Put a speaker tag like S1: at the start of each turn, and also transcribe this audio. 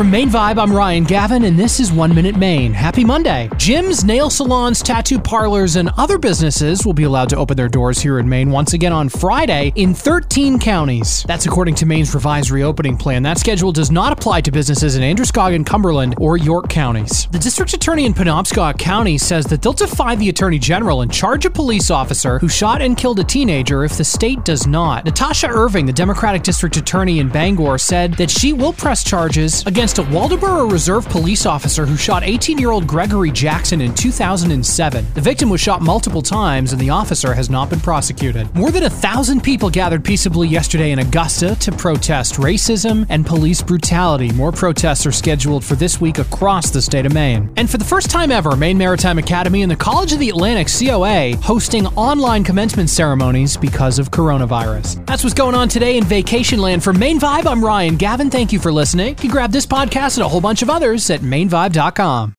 S1: From Maine Vibe, I'm Ryan Gavin, and this is One Minute Maine. Happy Monday. Gyms, nail salons, tattoo parlors, and other businesses will be allowed to open their doors here in Maine once again on Friday in 13 counties. That's according to Maine's revised reopening plan. That schedule does not apply to businesses in Androscoggin, Cumberland, or York counties. The district attorney in Penobscot County says that they'll defy the attorney general and charge a police officer who shot and killed a teenager if the state does not. Natasha Irving, the Democratic district attorney in Bangor, said that she will press charges against a Waldoboro Reserve police officer who shot 18 year old Gregory Jackson in 2007. The victim was shot multiple times and the officer has not been prosecuted. More than a thousand people gathered peaceably yesterday in Augusta to protest racism and police brutality. More protests are scheduled for this week across the state of Maine. And for the first time ever, Maine Maritime Academy and the College of the Atlantic COA hosting online commencement ceremonies because of coronavirus. That's what's going on today in vacation land. For Maine Vibe, I'm Ryan Gavin. Thank you for listening. You can grab this podcast and a whole bunch of others at mainvibe.com.